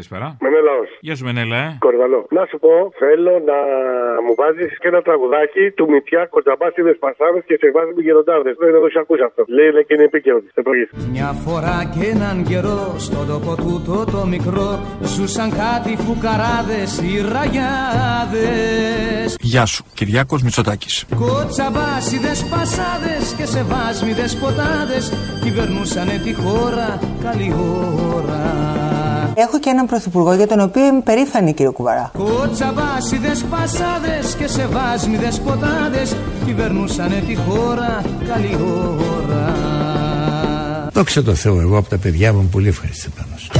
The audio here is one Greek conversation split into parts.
Καλησπέρα. Μενέλαο. Γεια σου, Μενέλα, ε. Κορδαλό. Να σου πω, θέλω να μου βάζεις και ένα τραγουδάκι του Μητιά Κοντζαμπάσιδε Πασάδε και σε βάζει με γεροντάδες. Δεν έχω ακούσει αυτό. Λέει είναι και είναι επίκαιρο τη εποχή. Μια φορά και έναν καιρό στον τόπο τούτο το μικρό ζούσαν κάτι φουκαράδες οι ραγιάδες. Γεια σου, Κυριάκος Μητσοτάκης. Κοτσαμπάσιδε πασάδε και σε βάσμιδες ποτάδες κυβερνούσανε τη χώρα καλή ώρα. Έχω και έναν πρωθυπουργό για τον οποίο είμαι περήφανη, κύριε Κουβαρά. Κοτσαμπάσιδε πασάδες και σε βάσμιδε ποτάδες κυβερνούσανε τη χώρα καλή ώρα. Δόξα τω Θεώ, εγώ από τα παιδιά μου είμαι πολύ ευχαριστημένος.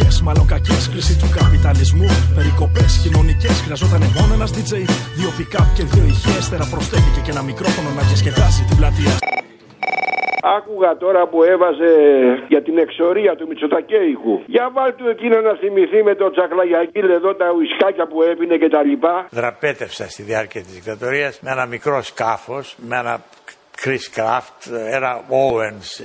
Μπρόγκ σε εποχέ μάλλον κακές. Κρίση του καπιταλισμού, περικοπές κοινωνικές. Χρειαζόταν μόνο ένας DJ, δύο pick-up και δύο ηχές. Ύστερα προσθέθηκε και ένα μικρόφωνο να διασκεδάσει την πλατεία. Άκουγα τώρα που έβαζε για την εξορία του Μητσοτακέικου. Για βάλ του εκείνο να θυμηθεί με το τσακλαγιακίλ εδώ τα ουισκάκια που έπινε και τα λοιπά. Δραπέτευσα στη διάρκεια της δικτατορίας με ένα μικρό σκάφος, με ένα Chris Craft, ένα Owens,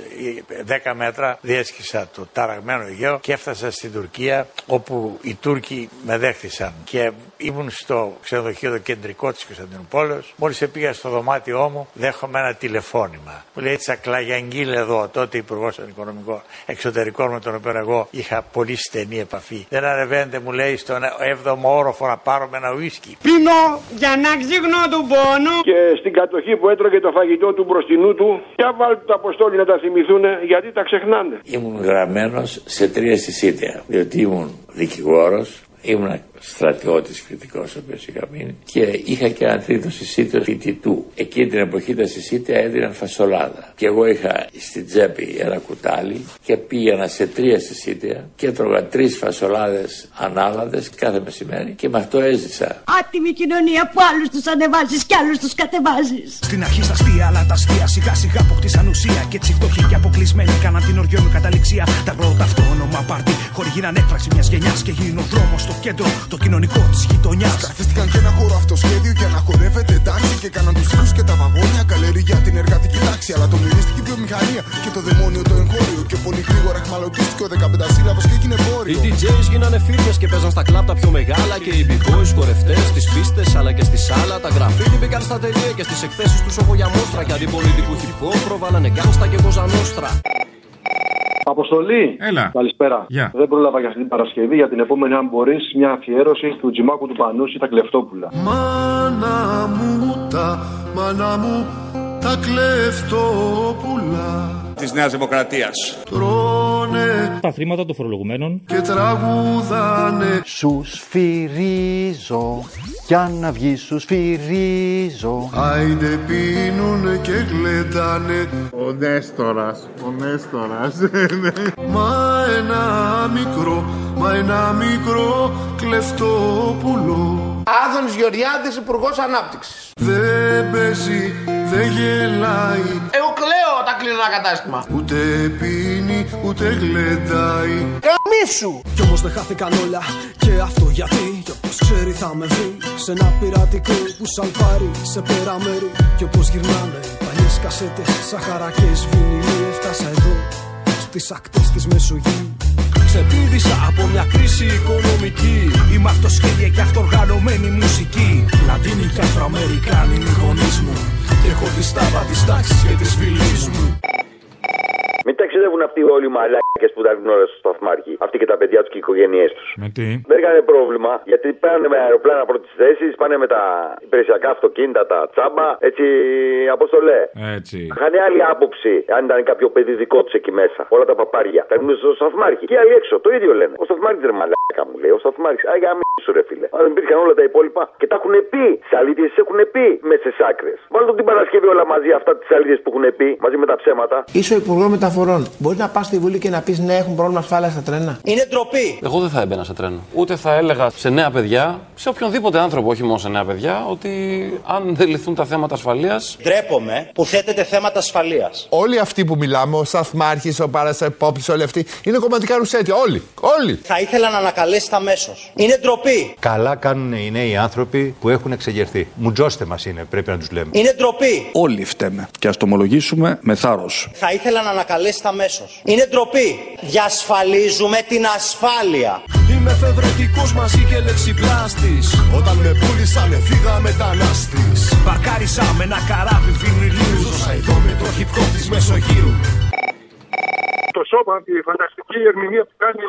10 μέτρα, διέσχισα το ταραγμένο Αιγαίο και έφτασα στην Τουρκία όπου οι Τούρκοι με δέχτησαν και ήμουν στο ξενοδοχείο το κεντρικό της Κωνσταντινούπολης. Μόλις πήγα στο δωμάτιό μου δέχομαι ένα τηλεφώνημα. Μου λέει Τσακλαγιαγγίλ εδώ, τότε υπουργός των Οικονομικών Εξωτερικών με τον οποίο εγώ είχα πολύ στενή επαφή. Δεν ανεβαίνετε μου λέει στον 7ο όροφο να πάρουμε ένα ουίσκι. Πίνω για να ξύγνω του πόνου. Και στην κατοχή που έτρωγε το φαγητό του μπροστινού του, για βάλτε το αποστόλι να τα θυμηθούν γιατί τα ξεχνάνε. Ήμουν γραμμένος σε τρία συσίτια, διότι ήμουν δικηγόρος, ήμουν στρατιώτης κριτικός ο οποίος είχα μείνει και είχα και ένα τρίτο συσίτιο φοιτητού. Εκείνη την εποχή τα συσίτια έδιναν φασολάδα. Και εγώ είχα στην τσέπη ένα κουτάλι και πήγαινα σε τρία συσίτια και έτρωγα τρεις φασολάδες ανάλαδες κάθε μεσημέρι και με αυτό έζησα. Άτιμη κοινωνία που άλλους τους ανεβάζεις και άλλους τους κατεβάζεις. Στην αρχή στα αστεία, αλλά τα αστεία σιγά σιγά αποκτήσαν ουσία. Και έτσι φτωχοί και αποκλεισμένοι κάναν την οργιό με καταληξία. Τα πρώτα αυτόνομα πάρτι χωρί γίναν έκφραξη μιας γενιάς και γίνει ο δρόμος στο κέντρο, το κοινωνικό της γειτονιάς. Καθίστηκαν και ένα χώρο αυτοσχέδιο για να χορεύεται εντάξει και κάναν τους τρού και τα βαγόνια. Καλερί για την εργατική τάξη, αλλά το μυρίστηκε η βιομηχανία και το δαιμόνιο το εγχώριο. Και πολύ γρήγορα εχμαλωτίστηκε ο 15 σύλλαβο και έγινε βόρειο. Οι DJs γίνανε φίρμε και παίζαν στα κλαπ τα πιο μεγάλα. Και οι b-boys χορευτές στις πίστες αλλά και στη σάλα. Τα γραφίδι μπήκαν στα τελεία και στις εκθέσεις τους όχο για μόστρα. Και αντιπολιτικού χυπό προβάλλανε γκάμστα και κοζανόστρα. Αποστολή. Έλα. Καλησπέρα. Γεια. Δεν πρόλαβα για αυτή την Παρασκευή. Για την επόμενη, αν μπορείς, μια αφιέρωση του Τζιμάκου του Πανούση, τα κλεφτόπουλα. Μάνα μου τα, μάνα μου τα κλεφτόπουλα της Νέας Δημοκρατίας. Τρώνε τα χρήματα των φορολογουμένων. Και τραγουδάνε. Σους σφυρίζω για να βγει σους σφυρίζω Άιντε πίνουνε και γλεντάνε Ο Νέστορας, ο Νέστορας. Μα ένα μικρό, μα ένα μικρό κλεφτόπουλο Άδωνης Γεωργιάδης, Υπουργός Ανάπτυξης. Δεν παίζει, δεν γελάει. Εγώ κλαίω όταν κλείνω ένα κατάστημα. Ούτε πίνει, ούτε γλεντάει. Καμίσου! Κι όμως δεν χάθηκαν όλα και αυτό γιατί. Κι όπως ξέρει θα με βρει σε ένα πειρατικό που σαλπάρει σε πέρα μέρη. Κι όπως γυρνάνε παλιές κασέτες, σαχαρακές, βινιλί Έφτασα εδώ στις ακτές της Μεσογείου. Ξεπίδησα από μια κρίση οικονομική. Είμαι αυτοσχέδια και αυτοργανωμένη μουσική. Λατίνοι και Αφροαμερικάνοι είναι οι γονείς μου. Και έχω τη στάβα της τάξης και της φυλής μου Μην ταξιδεύουν αυτοί όλοι οι μαλάκε που τα γνώρισαν στο σταθμάρχη. Αυτοί και τα παιδιά τους και οι οικογένειές τους. Με τι; Δεν έκανε πρόβλημα γιατί πάνε με αεροπλάνα πρώτης θέσης, πάνε με τα υπηρεσιακά αυτοκίνητα, τα τσάμπα, έτσι αποστολέ. Έτσι. Είχαν άλλη άποψη αν ήταν κάποιο παιδί δικό τους εκεί μέσα. Όλα τα παπάρια. Θα ήρθουν στο σταθμάρχη. Και οι άλλοι έξω το ίδιο λένε. Ο σταθμάρχης δεν μαλάκα μου λέει. Ο σταθμάρχης. Άγια σου ρε φίλε. Αν δεν υπήρχαν όλα τα υπόλοιπα. Και τα έχουν πει. Τις αλήθειες έχουν πει μες στις άκρες. Βάλτε την Παρασκευή όλα μαζί αυτά τις αλήθειες που έχουν πει μαζί με τα ψέματα. Είσαι ο Υπουργό Μεταφορών μεταφορών. Μπορεί να πας στη Βουλή και να πεις ναι, έχουν πρόβλημα ασφάλεια στα τρένα. Είναι ντροπή. Εγώ δεν θα έμπαινα σε τρένο. Ούτε θα έλεγα σε νέα παιδιά, σε οποιονδήποτε άνθρωπο, όχι μόνο σε νέα παιδιά, ότι αν δεν λυθούν τα θέματα ασφαλεία. Ντρέπομαι που θέτεται θέματα ασφαλείας. Όλοι αυτοί που μιλάμε, ο Σταθμάρχη, ο Παρασεπόπτη, όλοι αυτοί, είναι κομματικά ρουσέτια. Όλοι. Όλοι. Θα ήθελα να ανακαλέσετε αμέσως. Είναι ντροπή. Καλά κάνουν οι νέοι άνθρωποι που έχουν εξεγερθεί. Μουτζώστε μας είναι, πρέπει να τους λέμε. Είναι ντροπή. Όλοι φταίμε. Και ας το ομολογήσουμε με θάρρος. Θα ήθελα να ανακαλέσετε αμέσως. Είναι ντροπή. Διασφαλίζουμε την ασφάλεια. Είμαι εφευρετικός μαζί και λεξιπλάστης. Όταν με πούλησαν φύγα μετανάστης. Παρκάρισα με ένα καράβι βινιλίου. Ζώσα εδώ με το hip hop της Μεσογείου. Το σώμα, τη φανταστική ερμηνεία που κάνει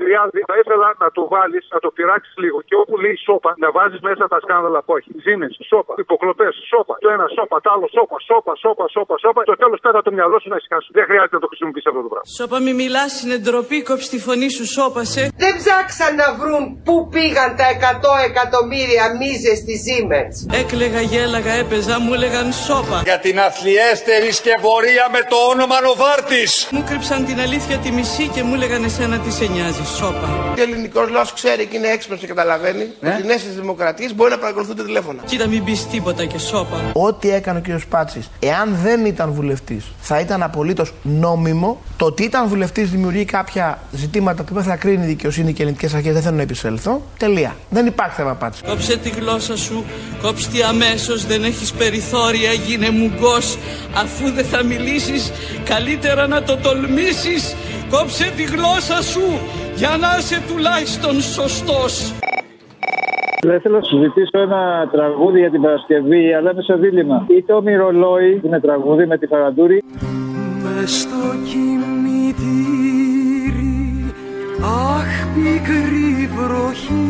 η Ριάδη, θα ήθελα να το βάλεις, να το πειράξεις λίγο. Και όπου λέει σώπα, να βάζεις μέσα τα σκάνδαλα που έχει. Ζήνες, σώπα, υποκλοπές, σώπα. Το ένα σώπα, το άλλο σώπα, σώπα, σώπα, σώπα, σώπα. Το τέλος πέρα το μυαλό σου να ησυχάσει. Δεν χρειάζεται να το χρησιμοποιήσει αυτό το πράγμα. Σώπα μη μιλάς, είναι ντροπή, κόψει τη φωνή σου, σώπασε. Δεν ψάξαν να βρουν πού πήγαν τα 100 εκατομμύρια μίζες της Siemens. Έκλεγα, γέλαγα, έπαιζα, μου έλεγαν σώπα. Για την αθλιέστερη σκευωρία με το όνομα Νοβάρτης. Μου κρύψαν την αλήθεια τη μισή και μου έλεγαν εσένα τι σε νοιάζει, σώπα. Και ο ελληνικός λαός ξέρει και είναι έξυπνος και καταλαβαίνει Ναι. ότι οι νέες δημοκρατίες μπορεί να παρακολουθούν τα τηλέφωνα. Κοίτα μην πεις τίποτα και σώπα. Ό,τι έκανε ο κ. Πάτσης, εάν δεν ήταν βουλευτής, θα ήταν απολύτως νόμιμο. Το ότι ήταν βουλευτής δημιουργεί κάποια ζητήματα που δεν θα κρίνει η δικαιοσύνη και οι ελληνικές αρχές. Δεν θέλω να επισέλθω. Τελεία. Δεν υπάρχει θέμα Πάτση. Κόψε τη γλώσσα σου, κόψε τη αμέσως, δεν έχεις περιθώρια, γίνε μουγκός. Αφού δεν θα μιλήσεις, καλύτερα να το τολμήσεις. Κόψε τη γλώσσα σου για να είσαι τουλάχιστον σωστός. Θα ήθελα να σου ζητήσω ένα τραγούδι για την Παρασκευή, αλλά είμαι σε δίλημα. Είτε ο Μυρολόι, που είναι τραγούδι με τη Φαραντούρη. Μες στο κημητήρι Αχ πικρή βροχή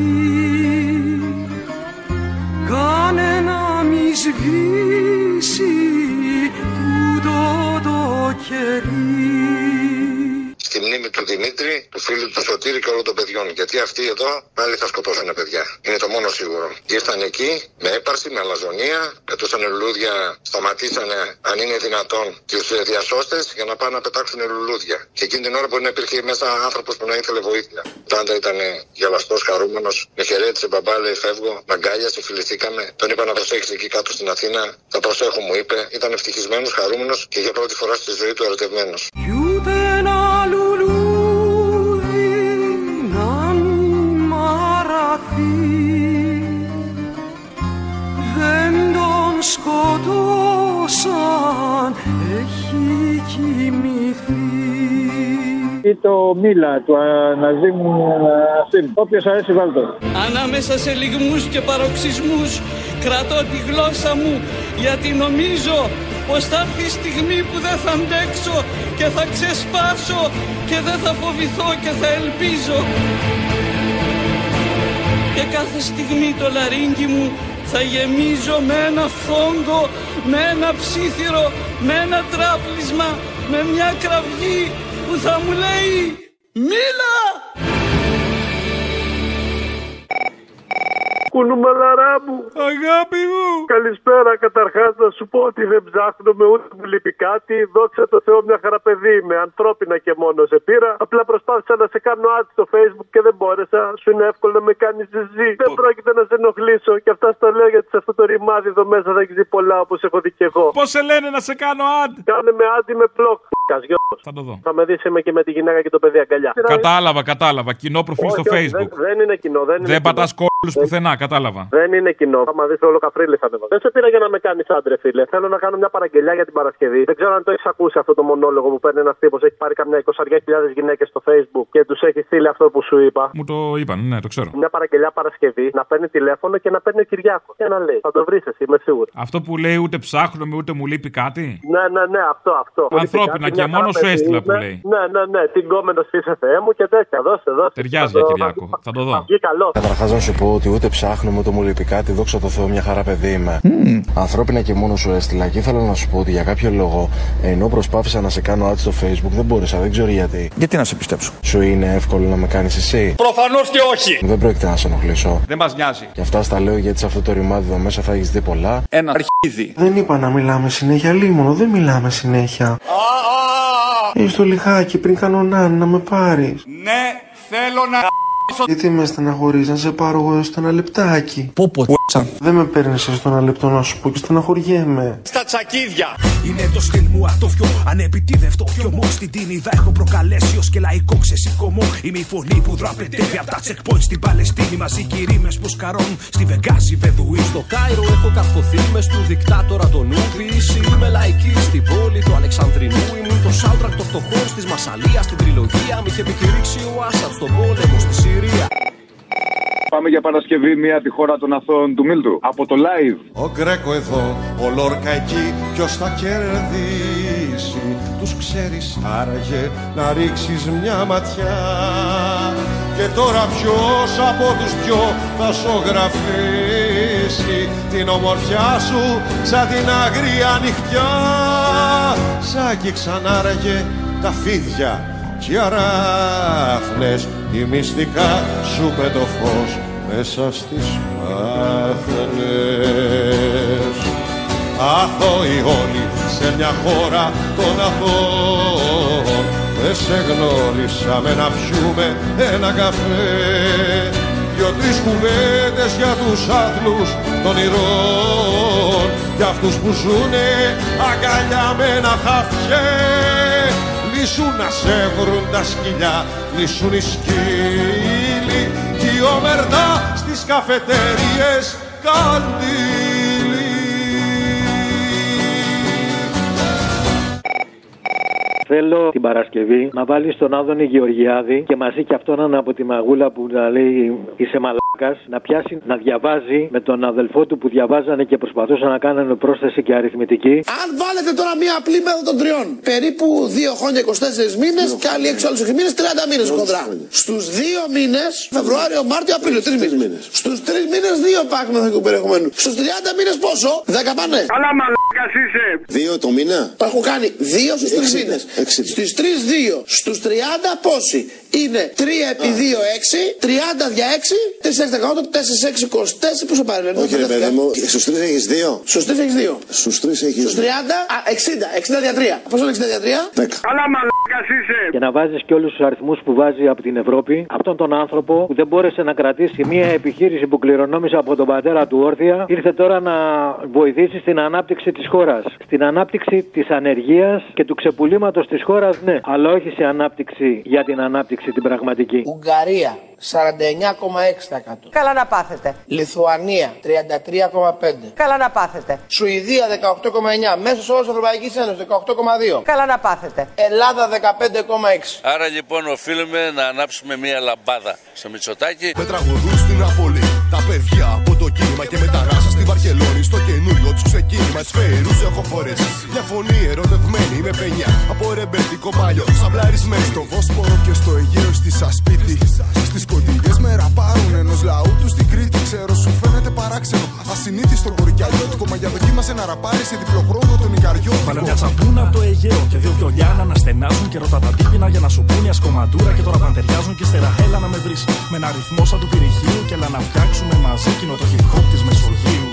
Κάνε να μη σβήσει τούτο το κερί Στη μνήμη του Δημήτρη, του φίλου του Σωτήρη και όλων των παιδιών. Γιατί αυτοί εδώ πάλι θα σκοτώσουν παιδιά. Είναι το μόνο σίγουρο. Ήρθαν εκεί με έπαρση, με αλαζονία, πετούσαν λουλούδια, σταματήσανε αν είναι δυνατόν τους διασώστες για να πάνε να πετάξουν λουλούδια. Και εκείνη την ώρα μπορεί να υπήρχε μέσα άνθρωπος που να ήθελε βοήθεια. Πάντα ήταν γελαστός, χαρούμενος, με χαιρέτησε μπαμπά, λέει φεύγω, με αγκάλιασε, φιληθήκαμε. Τον είπα να προσέξει εκεί κάτω στην Αθήνα. Θα προσέχω, μου είπε. Ήταν ευτυχισμένος, χαρούμενος και για πρώτη φορά στη ζωή του ερωτευμένος. Κι ούτε Ή το Μίλα του Αναζήμ Νασίμ. Όποιος αρέσει βάλτε. Ανάμεσα σε λιγμούς και παροξισμούς κρατώ τη γλώσσα μου γιατί νομίζω πως θα έρθει η στιγμή που δεν θα αντέξω και θα ξεσπάσω και δεν θα φοβηθώ και θα ελπίζω. Και κάθε στιγμή το λαρίνκι μου θα γεμίζω με ένα φόγκο, με ένα ψήθυρο, με ένα τράπλισμα, με μια κραυγή που θα μου λέει «Μίλα!» Κουνούμαλαρά μου. Αγάπη μου. Καλησπέρα. Καταρχάς να σου πω ότι δεν ψάχνουμε ούτε μου λείπει κάτι. Δόξα τω Θεώ μια χαραπεδί με ανθρώπινα και μόνος σε πήρα. Απλά προσπάθησα να σε κάνω ad στο facebook και δεν μπόρεσα. Σου είναι εύκολο να με κάνεις ζυζί. Δεν πρόκειται να σε ενοχλήσω. Και αυτά στο λέω γιατί σε αυτό το ρημάδι εδώ μέσα θα έχει δει πολλά όπως έχω δει και εγώ. Πώς σε λένε να σε κάνω ad; Κάνε με άντι με πλοκ. Θα το δω. Θα με δεις είμαι και με τη γυναίκα και το παιδί αγκαλιά. Κατάλαβα, κατάλαβα. Κοινό προφίλ στο Όχι, όχι, facebook. Δεν, δεν είναι κοινό. Δεν, είναι Δεν κοινό. πατά κόλλου πουθενά, κατάλαβα. Δεν είναι κοινό. Άμα δεις όλο καφρίλι θα ανεβώ. Δεν σε πήρα για να με κάνεις άντρε, φίλε. Θέλω να κάνω μια παραγγελιά για την Παρασκευή. Δεν ξέρω αν το έχεις ακούσει αυτό το μονόλογο που παίρνει ένας τύπος. Έχει πάρει καμιά 20.000 γυναίκες στο Facebook και τους έχει στείλει αυτό που σου είπα. Μου το είπαν, ναι, το ξέρω. Μια παραγγελιά Παρασκευή να παίρνει τηλέφωνο και να παίρνει ο Κυριάκος. Και να λέει. Θα το βρεις εσύ, είμαι σίγουρος. Αυτό που λέει ούτε ψάχνουμε ούτε μου λείπει κάτι; Ναι, ναι, ναι, αυτό, αυτό. Ανθρώπινα Κάτι, και μια μόνος σου χαρά έστειλα παιδί που είμαι. λέει. Ναι, ναι, ναι. Την κόμενο είσαι Θεέ μου και τέτοια. Δώσε, δώσε. Ταιριάζει Θα για το- Κυριάκο. Θα το δω. Βγει καλός. Καταρχάς να σου πω ότι ούτε ψάχνουμε ούτε μου λείπει κάτι. Δόξα τω Θεώ, μια χαρά παιδί είμαι. Ανθρώπινα και μόνο σου έστειλα. Και ήθελα να σου πω ότι για κάποιο λόγο, ενώ προσπάθησα να σε κάνω ad στο facebook, δεν μπόρεσα, δεν ξέρω γιατί. Γιατί να σε πιστέψω; Σου είναι εύκολο να με κάνεις εσύ; Προφανώς και όχι. Δεν πρόκειται να σε ενοχλήσω. Δεν μας νοιάζει. Και αυτά στα λέω γιατί σε αυτό το ρημάδι εδώ μέσα θα έχεις δει πολλά. Ένα αρχίδι. Δεν είπα να μιλάμε συνέχεια, λίμωνο, δεν μιλάμε συνέχεια. Ε, στο λιχάκι πριν κανονάν να με πάρεις. Ναι, θέλω να Γιατί με στεναχωρείς να σε πάρω εγώ στο ένα λεπτάκι. Πω πω Δεν με παίρνεις στο ένα λεπτό να σου πω και στεναχωριέμαι. Στα τσακίδια. Είναι το στυλ μου ατόφιο, ανεπιτίδευτο πιωμό Στην τίνιδα έχω προκαλέσει ως και λαϊκό ξεσηκωμό Είμαι η φωνή που δραπετεύει από τα checkpoints στην Παλαιστίνη. Μαζί και οι ρήμες που σκαρώνουν στη Βεγγάζη Βεδουή Στο Κάιρο. Έχω καρφωθεί μες του δικτάτορα τον Ούμπιση Είμαι λαϊκή στην πόλη του Αλεξανδρινού. Ήμουν το soundtrack των φτωχών της Μασαλίας Στην τριλογία μ' είχε επικηρύξει ο Άσαντς στον πόλεμο στη Συρία Πάμε για Παρασκευή μια τη χώρα των αθώων του Μίλτου. Από το live. Ο Γκρέκο εδώ, ο Λόρκα εκεί, ποιος θα κερδίσει Τους ξέρεις άραγε να ρίξεις μια ματιά Και τώρα ποιος από τους δυο θα σογραφίσει Την ομορφιά σου σαν την αγρία νυχτιά Σ' άγγιξαν άραγε τα φίδια και οι αράχνες η μυστικά σου με το φως μέσα στις πάθαινες Αθώοι όλοι σε μια χώρα των αθώων δεν σε γνώρισαμε να πιούμε ένα καφέ Δυο-τρεις κουβέντες για τους άθλους των ηρών Για αυτούς που ζουνε αγκαλιά με ένα χαφιέ Λύσου να σε βρουν τα σκυλιά, λύσουν οι σκύλοι. Κι η ομερτά στις καφετέριες καντήλι Θέλω την Παρασκευή να βάλεις τον Άδωνη Γεωργιάδη και μαζί και αυτόν από τη μαγούλα που να λέει είσαι μαλάκας να πιάσει να διαβάζει με τον αδελφό του που διαβάζανε και προσπαθούσαν να κάνουν πρόσθεση και αριθμητική. Αν βάλετε τώρα μια απλή μέθοδο των τριών, περίπου 2 χρόνια 24 μήνες και άλλοι 6 άλλους 6 μήνες, 30 μήνες χοντρά. Στους 2 μήνες, Φεβρουάριο, Μάρτιο, Απρίλιο, 3 μήνες. Στους 3 μήνες, 2 πάκ μεθοδικού περιεχομένου. Στους 30 μήνες πόσο, 10 πάνε. Καλά μαλάκα είσαι Δύο το μήνα; Τα έχω κάνει 2 στους 3 μήνες. Στις 3 2. Στους 30 πόσοι; Είναι 3 επί 2 6, 30 δια 6, 4 18, 4 6 24. Πόσο πάρει, Όχι, ρε παιδί μου, στους τρεις έχεις δύο. Στους 3 έχεις 2. Στους τρεις έχεις Στους 30, α, 60, 60 δια 3. Πόσο είναι 60 δια 3? Καλά μαλάκας είσαι Και να βάζεις και όλους τους αριθμούς που βάζει από την Ευρώπη. Αυτόν τον άνθρωπο που δεν μπόρεσε να κρατήσει μια επιχείρηση που κληρονόμησε από τον πατέρα του όρθια, ήρθε τώρα να βοηθήσει στην ανάπτυξη της χώρας. Στην ανάπτυξη της ανεργίας και του ξεπουλήματος της χώρας, ναι. Αλλά όχι σε ανάπτυξη για την ανάπτυξη την πραγματική. Ουγγαρία 49,6%. Καλά να πάθετε. Λιθουανία 33,5%. Καλά να πάθετε. Σουηδία 18,9%. Μέσος όρος Ευρωπαϊκής Ένωσης 18,2%. Καλά να πάθετε. Ελλάδα 15,6%. Άρα λοιπόν οφείλουμε να ανάψουμε μία λαμπάδα στο Μητσοτάκι. Με τραγουδούν στην Ναπολή τα παιδιά από το κίνημα και μετανάσα στη Βαρκελόνη. Στο καινούριο τους ξεκίνημα της φέρους έχω φορέσει. Μια φωνή ερωτευμένη με πενιά από ρεμπερτικό παλιό. Σαμπλαρισμένη στο Βόσπορο και στο Αιγαίο στη Σασπίτι. Στις κοντιλιέ με ραπάρουν ενός λαού του στην Κρήτη. Ξέρω σου φαίνεται παράξενο. Ασυνήθιστο κορικιαλιώτικο. Μα για δοκίμασε να ραπάρει σε διπλό χρόνο τον Ικαριό. Βάλε μια τσαμπούνα από το Αιγαίο και δύο βιολιά να αναστενάζουν και ρωτά τα τύπηνα για να σου πούνε μια σκοματούρα και τώρα παντεριάζουν και ύστερα έλα να με βρεις με ένα ρυθμό σαν του πυρηχείου και έλα να φτιάξουμε μαζί κοινό το hip hop τη Μεσογείου.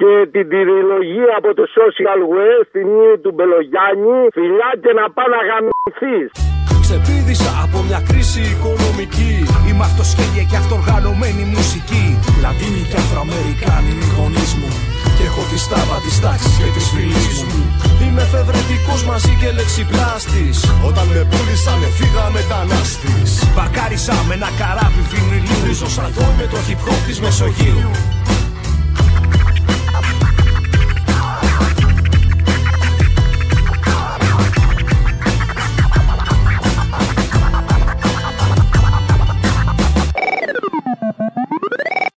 Και την τριλογία από το Social West, την ύλη του Μπελογιάννη, φιλιά και να πάει να γαμηθείς. Ξεπίδησα από μια κρίση οικονομική. Είμαι αυτοσχέδια και αυτοργανωμένη μουσική. Λατίνοι και Αφροαμερικάνοι είναι οι γονείς μου. Και έχω τη στάβα της τάξης και της φυλής μου. Είμαι εφευρετικό μαζί και λεξιπλάστης. Όταν με πούλησανε φύγα μετανάστης. Μπακάρισα με ένα καράβι βινιλίου. Ριζοσαλτό με το hip hop της Μεσογείου.